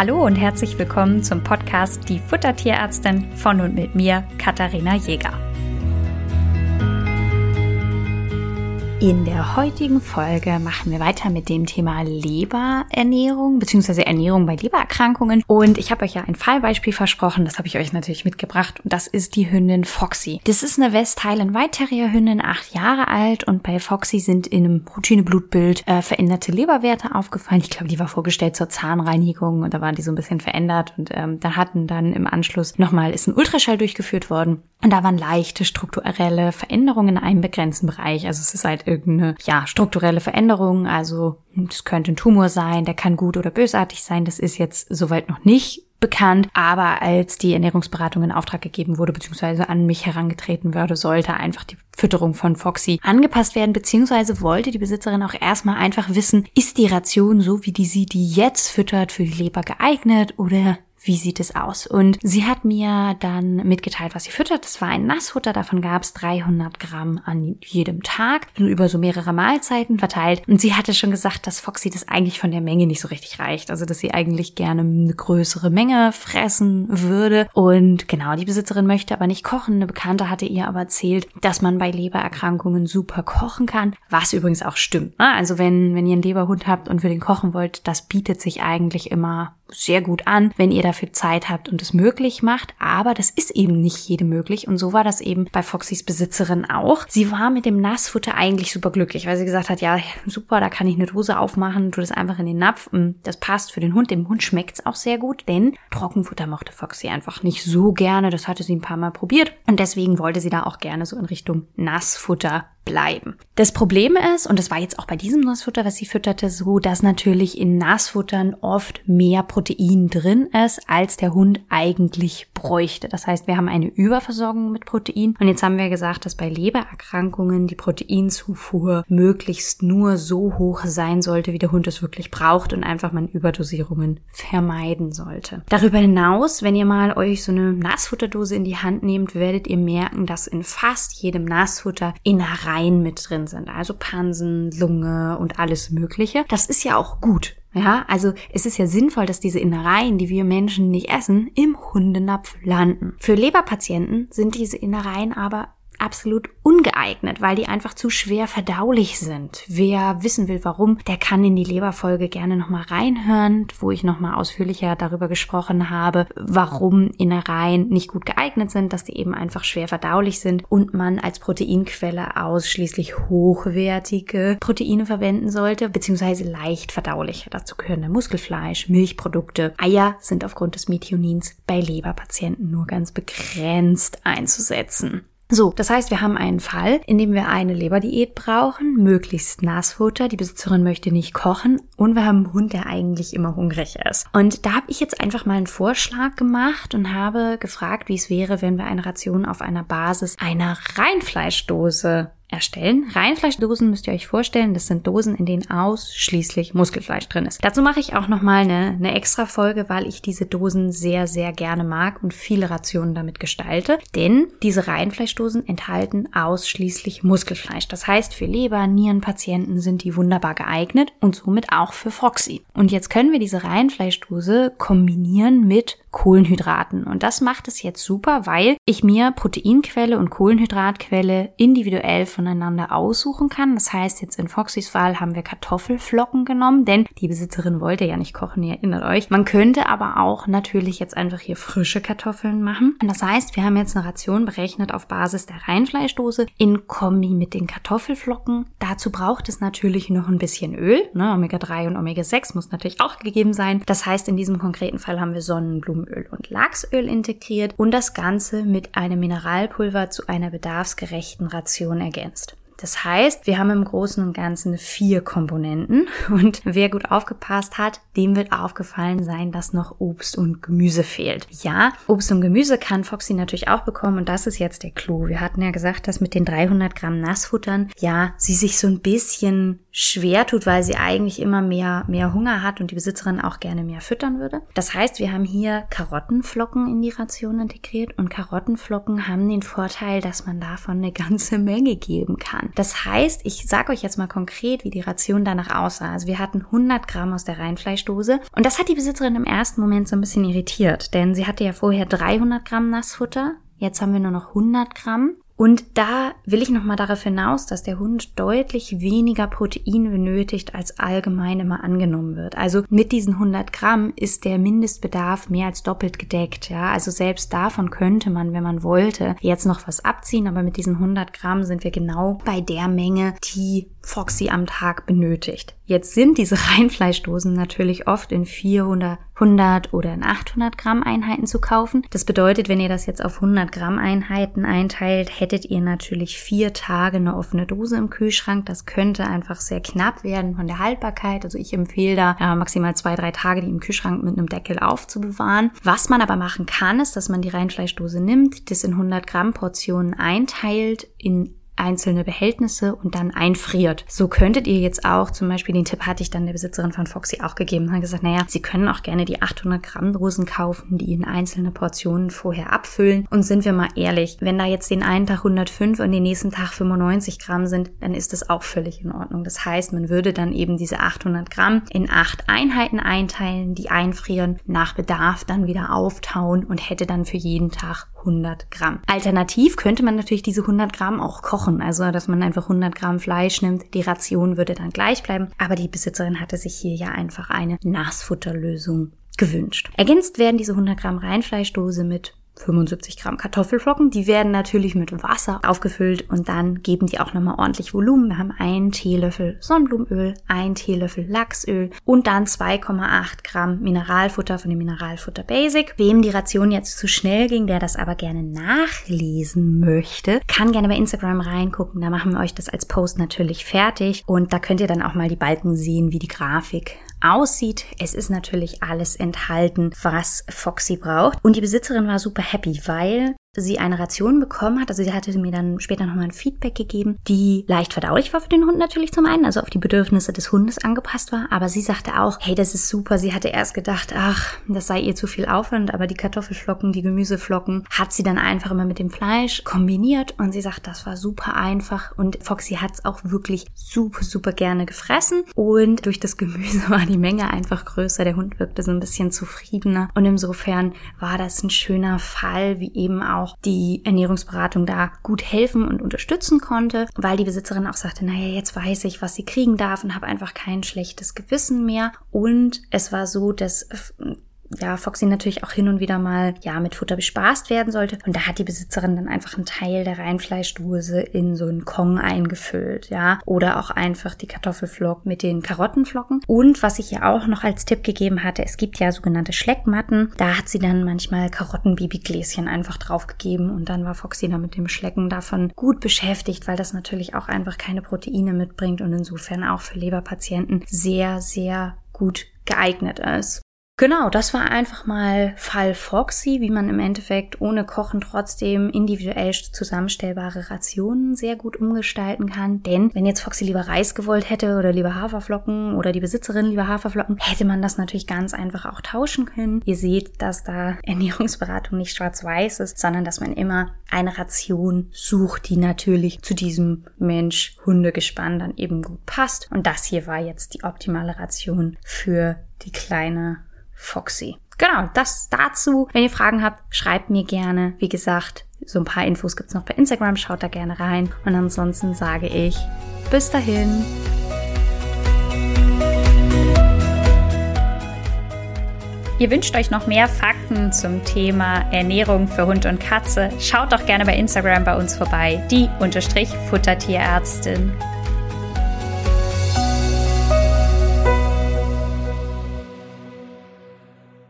Hallo und herzlich willkommen zum Podcast Die Futtertierärztin von und mit mir, Katharina Jäger. In der heutigen Folge machen wir weiter mit dem Thema Leberernährung bzw. Ernährung bei Lebererkrankungen. Und ich habe euch ja ein Fallbeispiel versprochen, das habe ich euch natürlich mitgebracht. Und das ist die Hündin Foxy. Das ist eine West Highland White Terrier Hündin, acht Jahre alt. Und bei Foxy sind in einem Routineblutbild äh, veränderte Leberwerte aufgefallen. Ich glaube, die war vorgestellt zur Zahnreinigung und da waren die so ein bisschen verändert. Und ähm, da hatten dann im Anschluss nochmal ist ein Ultraschall durchgeführt worden. Und da waren leichte strukturelle Veränderungen in einem begrenzten Bereich. Also es ist halt irgendeine, ja, strukturelle Veränderung. Also es könnte ein Tumor sein, der kann gut oder bösartig sein. Das ist jetzt soweit noch nicht bekannt. Aber als die Ernährungsberatung in Auftrag gegeben wurde, beziehungsweise an mich herangetreten würde, sollte einfach die Fütterung von Foxy angepasst werden, beziehungsweise wollte die Besitzerin auch erstmal einfach wissen, ist die Ration so, wie die sie die jetzt füttert, für die Leber geeignet oder wie sieht es aus? Und sie hat mir dann mitgeteilt, was sie füttert. Das war ein Nassfutter, davon gab es 300 Gramm an jedem Tag, über so mehrere Mahlzeiten verteilt. Und sie hatte schon gesagt, dass Foxy das eigentlich von der Menge nicht so richtig reicht. Also, dass sie eigentlich gerne eine größere Menge fressen würde. Und genau, die Besitzerin möchte aber nicht kochen. Eine Bekannte hatte ihr aber erzählt, dass man bei Lebererkrankungen super kochen kann, was übrigens auch stimmt. Ne? Also, wenn, wenn ihr einen Leberhund habt und für den kochen wollt, das bietet sich eigentlich immer sehr gut an, wenn ihr dafür Zeit habt und es möglich macht. Aber das ist eben nicht jedem möglich. Und so war das eben bei Foxys Besitzerin auch. Sie war mit dem Nassfutter eigentlich super glücklich, weil sie gesagt hat, ja, super, da kann ich eine Dose aufmachen, tu das einfach in den Napf. Das passt für den Hund. Dem Hund schmeckt's auch sehr gut, denn Trockenfutter mochte Foxy einfach nicht so gerne. Das hatte sie ein paar Mal probiert. Und deswegen wollte sie da auch gerne so in Richtung Nassfutter bleiben. Das Problem ist, und das war jetzt auch bei diesem Nassfutter, was sie fütterte, so, dass natürlich in Nassfuttern oft mehr Protein drin ist, als der Hund eigentlich bräuchte. Das heißt, wir haben eine Überversorgung mit Protein. Und jetzt haben wir gesagt, dass bei Lebererkrankungen die Proteinzufuhr möglichst nur so hoch sein sollte, wie der Hund es wirklich braucht und einfach man Überdosierungen vermeiden sollte. Darüber hinaus, wenn ihr mal euch so eine Nassfutterdose in die Hand nehmt, werdet ihr merken, dass in fast jedem Nassfutter Innereien mit drin sind. Also Pansen, Lunge und alles Mögliche. Das ist ja auch gut. Ja, also es ist ja sinnvoll, dass diese Innereien, die wir Menschen nicht essen, im Hundenapf landen. Für Leberpatienten sind diese Innereien aber absolut ungeeignet, weil die einfach zu schwer verdaulich sind. Wer wissen will, warum, der kann in die Leberfolge gerne nochmal reinhören, wo ich nochmal ausführlicher darüber gesprochen habe, warum Innereien nicht gut geeignet sind, dass die eben einfach schwer verdaulich sind und man als Proteinquelle ausschließlich hochwertige Proteine verwenden sollte, beziehungsweise leicht verdaulich. Dazu gehören Muskelfleisch, Milchprodukte, Eier sind aufgrund des Methionins bei Leberpatienten nur ganz begrenzt einzusetzen. So, das heißt, wir haben einen Fall, in dem wir eine Leberdiät brauchen, möglichst Nassfutter, die Besitzerin möchte nicht kochen und wir haben einen Hund, der eigentlich immer hungrig ist. Und da habe ich jetzt einfach mal einen Vorschlag gemacht und habe gefragt, wie es wäre, wenn wir eine Ration auf einer Basis einer Reinfleischdose erstellen. Reinfleischdosen müsst ihr euch vorstellen, das sind Dosen, in denen ausschließlich Muskelfleisch drin ist. Dazu mache ich auch nochmal eine, eine extra Folge, weil ich diese Dosen sehr, sehr gerne mag und viele Rationen damit gestalte. Denn diese Reinfleischdosen enthalten ausschließlich Muskelfleisch. Das heißt, für Leber, Nierenpatienten sind die wunderbar geeignet und somit auch für Foxy. Und jetzt können wir diese Reinfleischdose kombinieren mit Kohlenhydraten. Und das macht es jetzt super, weil ich mir Proteinquelle und Kohlenhydratquelle individuell voneinander aussuchen kann. Das heißt, jetzt in Foxys Fall haben wir Kartoffelflocken genommen, denn die Besitzerin wollte ja nicht kochen, ihr erinnert euch. Man könnte aber auch natürlich jetzt einfach hier frische Kartoffeln machen. Und das heißt, wir haben jetzt eine Ration berechnet auf Basis der Reinfleischdose in Kombi mit den Kartoffelflocken. Dazu braucht es natürlich noch ein bisschen Öl. Ne? Omega-3 und Omega-6 muss natürlich auch gegeben sein. Das heißt, in diesem konkreten Fall haben wir Sonnenblumen Olivenöl und Lachsöl integriert und das Ganze mit einem Mineralpulver zu einer bedarfsgerechten Ration ergänzt. Das heißt, wir haben im Großen und Ganzen vier Komponenten und wer gut aufgepasst hat, dem wird aufgefallen sein, dass noch Obst und Gemüse fehlt. Ja, Obst und Gemüse kann Foxy natürlich auch bekommen und das ist jetzt der Clou. Wir hatten ja gesagt, dass mit den 300 Gramm Nassfuttern, ja, sie sich so ein bisschen schwer tut, weil sie eigentlich immer mehr, mehr Hunger hat und die Besitzerin auch gerne mehr füttern würde. Das heißt, wir haben hier Karottenflocken in die Ration integriert und Karottenflocken haben den Vorteil, dass man davon eine ganze Menge geben kann. Das heißt, ich sage euch jetzt mal konkret, wie die Ration danach aussah. Also wir hatten 100 Gramm aus der Reinfleischdose und das hat die Besitzerin im ersten Moment so ein bisschen irritiert, denn sie hatte ja vorher 300 Gramm Nassfutter Jetzt haben wir nur noch 100 Gramm. Und da will ich nochmal darauf hinaus, dass der Hund deutlich weniger Protein benötigt, als allgemein immer angenommen wird. Also mit diesen 100 Gramm ist der Mindestbedarf mehr als doppelt gedeckt. Ja, also selbst davon könnte man, wenn man wollte, jetzt noch was abziehen. Aber mit diesen 100 Gramm sind wir genau bei der Menge, die Foxy am Tag benötigt. Jetzt sind diese Reinfleischdosen natürlich oft in 400, 100 oder in 800 Gramm Einheiten zu kaufen. Das bedeutet, wenn ihr das jetzt auf 100 Gramm Einheiten einteilt, hättet ihr natürlich vier Tage eine offene Dose im Kühlschrank. Das könnte einfach sehr knapp werden von der Haltbarkeit. Also ich empfehle da ja, maximal zwei, drei Tage, die im Kühlschrank mit einem Deckel aufzubewahren. Was man aber machen kann, ist, dass man die Reinfleischdose nimmt, das in 100 Gramm Portionen einteilt in einzelne Behältnisse und dann einfriert. So könntet ihr jetzt auch, zum Beispiel den Tipp hatte ich dann der Besitzerin von Foxy auch gegeben, hat gesagt, naja, Sie können auch gerne die 800 Gramm Dosen kaufen, die in einzelne Portionen vorher abfüllen. Und sind wir mal ehrlich, wenn da jetzt den einen Tag 105 und den nächsten Tag 95 Gramm sind, dann ist das auch völlig in Ordnung. Das heißt, man würde dann eben diese 800 Gramm in acht Einheiten einteilen, die einfrieren, nach Bedarf dann wieder auftauen und hätte dann für jeden Tag 100 Gramm. Alternativ könnte man natürlich diese 100 Gramm auch kochen, also dass man einfach 100 Gramm Fleisch nimmt. Die Ration würde dann gleich bleiben, aber die Besitzerin hatte sich hier ja einfach eine Nassfutterlösung gewünscht. Ergänzt werden diese 100 Gramm Reinfleischdose mit 75 Gramm Kartoffelflocken. Die werden natürlich mit Wasser aufgefüllt und dann geben die auch nochmal ordentlich Volumen. Wir haben einen Teelöffel Sonnenblumenöl, einen Teelöffel Lachsöl und dann 2,8 Gramm Mineralfutter von dem Mineralfutter Basic. Wem die Ration jetzt zu schnell ging, der das aber gerne nachlesen möchte, kann gerne bei Instagram reingucken. Da machen wir euch das als Post natürlich fertig und da könnt ihr dann auch mal die Balken sehen, wie die Grafik aussieht. Es ist natürlich alles enthalten, was Foxy braucht. Und die Besitzerin war super happy, weil sie eine Ration bekommen hat. Also sie hatte mir dann später nochmal ein Feedback gegeben, die leicht verdaulich war für den Hund natürlich zum einen, also auf die Bedürfnisse des Hundes angepasst war. Aber sie sagte auch, hey, das ist super. Sie hatte erst gedacht, ach, das sei ihr zu viel Aufwand, aber die Kartoffelflocken, die Gemüseflocken hat sie dann einfach immer mit dem Fleisch kombiniert und sie sagt, das war super einfach und Foxy hat es auch wirklich super, super gerne gefressen und durch das Gemüse war die Menge einfach größer. Der Hund wirkte so ein bisschen zufriedener und insofern war das ein schöner Fall, wie eben auch auch die Ernährungsberatung da gut helfen und unterstützen konnte, weil die Besitzerin auch sagte, naja, jetzt weiß ich, was sie kriegen darf und habe einfach kein schlechtes Gewissen mehr. Und es war so, dass ja, Foxy natürlich auch hin und wieder mal, ja, mit Futter bespaßt werden sollte. Und da hat die Besitzerin dann einfach einen Teil der Reinfleischdose in so einen Kong eingefüllt, ja. Oder auch einfach die Kartoffelflocken mit den Karottenflocken. Und was ich ja auch noch als Tipp gegeben hatte, es gibt ja sogenannte Schleckmatten. Da hat sie dann manchmal Karottenbibigläschen einfach draufgegeben und dann war Foxy dann mit dem Schlecken davon gut beschäftigt, weil das natürlich auch einfach keine Proteine mitbringt und insofern auch für Leberpatienten sehr, sehr gut geeignet ist. Genau, das war einfach mal Fall Foxy, wie man im Endeffekt ohne Kochen trotzdem individuell zusammenstellbare Rationen sehr gut umgestalten kann. Denn wenn jetzt Foxy lieber Reis gewollt hätte oder lieber Haferflocken oder die Besitzerin lieber Haferflocken, hätte man das natürlich ganz einfach auch tauschen können. Ihr seht, dass da Ernährungsberatung nicht schwarz-weiß ist, sondern dass man immer eine Ration sucht, die natürlich zu diesem Mensch-Hunde-Gespann dann eben gut passt. Und das hier war jetzt die optimale Ration für die kleine Foxy. Genau, das dazu. Wenn ihr Fragen habt, schreibt mir gerne. Wie gesagt, so ein paar Infos gibt's noch bei Instagram, schaut da gerne rein. Und ansonsten sage ich, bis dahin. Ihr wünscht euch noch mehr Fakten zum Thema Ernährung für Hund und Katze? Schaut doch gerne bei Instagram bei uns vorbei, die Unterstrich Futtertierärztin.